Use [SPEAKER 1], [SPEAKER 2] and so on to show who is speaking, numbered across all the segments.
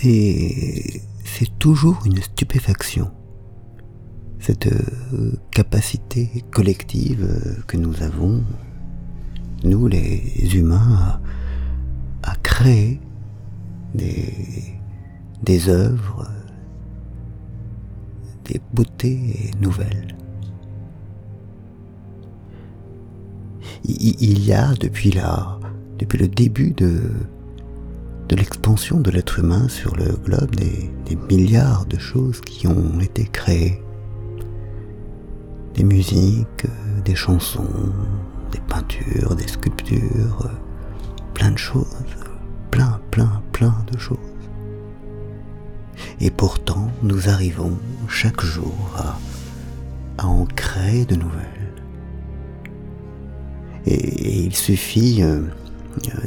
[SPEAKER 1] c'est toujours une stupéfaction. Cette euh, capacité collective euh, que nous avons, nous les humains, à, créer des, des œuvres, des beautés nouvelles. Il y a depuis la, depuis le début de, de l'expansion de l'être humain sur le globe des, milliards de choses qui ont été créées. Des musiques, des chansons, des peintures, des sculptures, plein de choses, plein, plein, plein de choses. Et pourtant, nous arrivons chaque jour à, à en créer de nouvelles. Et, il suffit euh,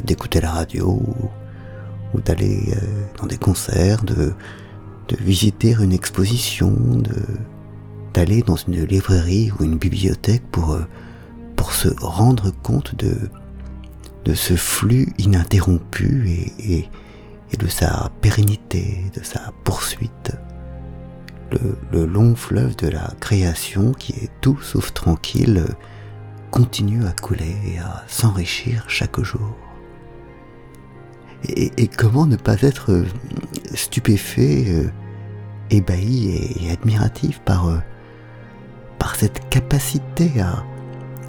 [SPEAKER 1] d'écouter la radio ou d'aller euh, dans des concerts, de, de visiter une exposition, de d'aller dans une librairie ou une bibliothèque pour, euh, pour se rendre compte de, de ce flux ininterrompu et, et, et de sa pérennité, de sa poursuite. Le, le, long fleuve de la création qui est tout sauf tranquille continue à couler et à s'enrichir chaque jour. Et, comment ne pas être euh, stupéfait, euh, ébahi et, admiratif par, euh, cette capacité à,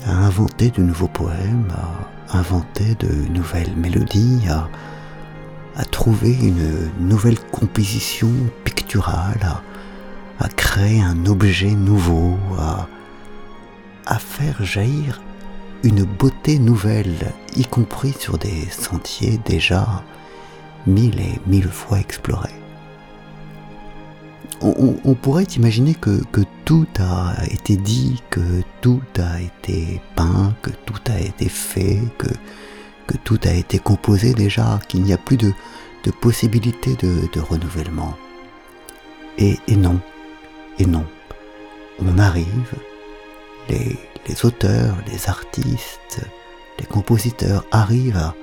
[SPEAKER 1] inventer de nouveaux poèmes, à inventer de nouvelles mélodies, à, trouver une nouvelle composition picturale, à, créer un objet nouveau, à faire jaillir une beauté nouvelle, y compris sur des sentiers déjà mille et mille fois explorés. On, pourrait imaginer que, tout a été dit, que tout a été peint, que tout a été fait, que, tout a été composé déjà, qu'il n'y a plus de, de possibilité de, renouvellement. Et non, et non, on arrive, les, les auteurs, les artistes, les compositeurs arrivent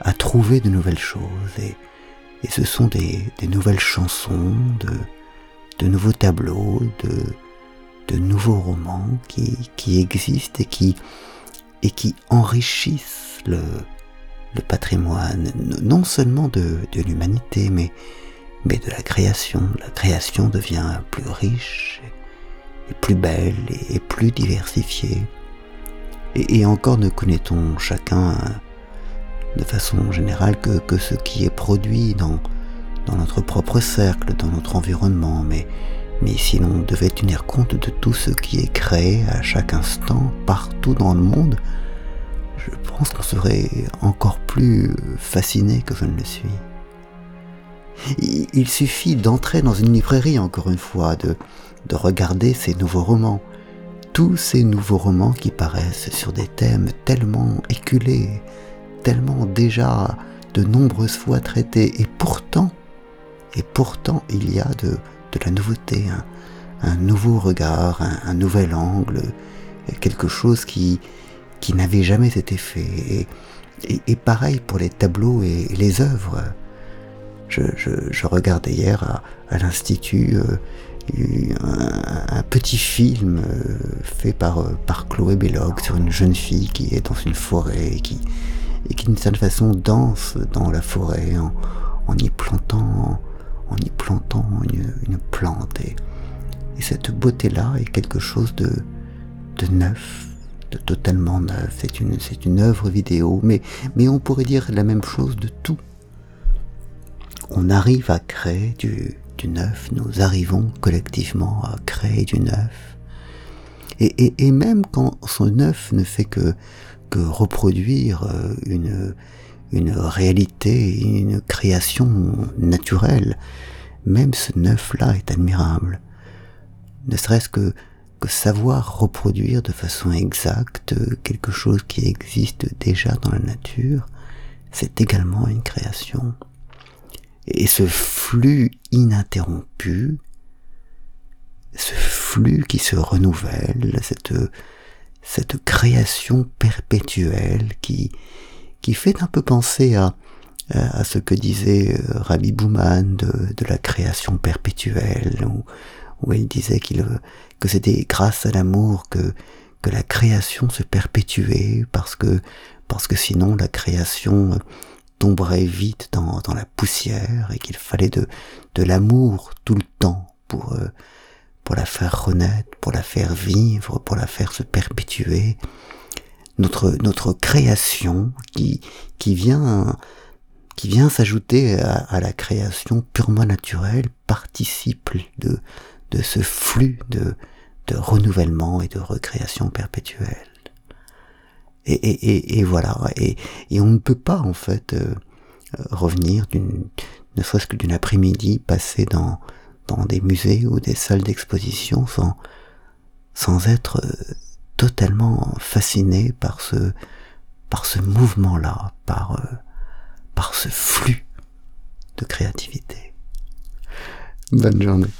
[SPEAKER 1] à, trouver de nouvelles choses et, ce sont des, nouvelles chansons, de, nouveaux tableaux, de, nouveaux romans qui, existent et qui, enrichissent le, patrimoine, non seulement de, l'humanité, mais de la création. La création devient plus riche plus belle et plus diversifiée. Et, encore ne connaît-on chacun de façon générale que, ce qui est produit dans, notre propre cercle, dans notre environnement, mais si l'on devait tenir compte de tout ce qui est créé à chaque instant, partout dans le monde, je pense qu'on serait encore plus fasciné que je ne le suis. Il suffit d'entrer dans une librairie, encore une fois, de, de regarder ces nouveaux romans. Tous ces nouveaux romans qui paraissent sur des thèmes tellement éculés, tellement déjà de nombreuses fois traités, et pourtant, et pourtant il y a de, la nouveauté, un, nouveau regard, un, nouvel angle, quelque chose qui, qui n'avait jamais été fait. Et, pareil pour les tableaux et, les œuvres. Je, regardais hier à, l'Institut euh, un, petit film euh, fait par, euh, Chloé Belloc sur une jeune fille qui est dans une forêt et qui, d'une certaine façon danse dans la forêt en, y plantant, en y plantant une, plante. Et, cette beauté-là est quelque chose de, neuf, de totalement neuf. C'est une, œuvre vidéo, mais on pourrait dire la même chose de tout. On arrive à créer du, neuf, nous arrivons collectivement à créer du neuf. Et, même quand son neuf ne fait que, reproduire euh, une, réalité, une création naturelle, même ce neuf-là est admirable. Ne serait-ce que savoir reproduire de façon exacte quelque chose qui existe déjà dans la nature, c'est également une création. Et ce flux ininterrompu, ce flux qui se renouvelle, cette, cette création perpétuelle qui, qui fait un peu penser à, à ce que disait Rabbi Bouman de, de la création perpétuelle, où, où il disait qu'il que c'était grâce à l'amour que que la création se perpétuait parce que parce que sinon la création tomberait vite dans, dans la poussière et qu'il fallait de, de l'amour tout le temps pour, euh, pour la faire renaître, pour la faire vivre, pour la faire se perpétuer. Notre, notre création qui, qui vient, qui vient s'ajouter à, à, la création purement naturelle participe de, de ce flux de, de renouvellement et de recréation perpétuelle. Et, voilà. Et, et, on ne peut pas en fait euh, revenir d'une, ne serait-ce que d'une après-midi passée dans dans des musées ou des salles d'exposition sans sans être euh, totalement fasciné par ce par ce mouvement-là, par euh, par ce flux de créativité. Bonne journée.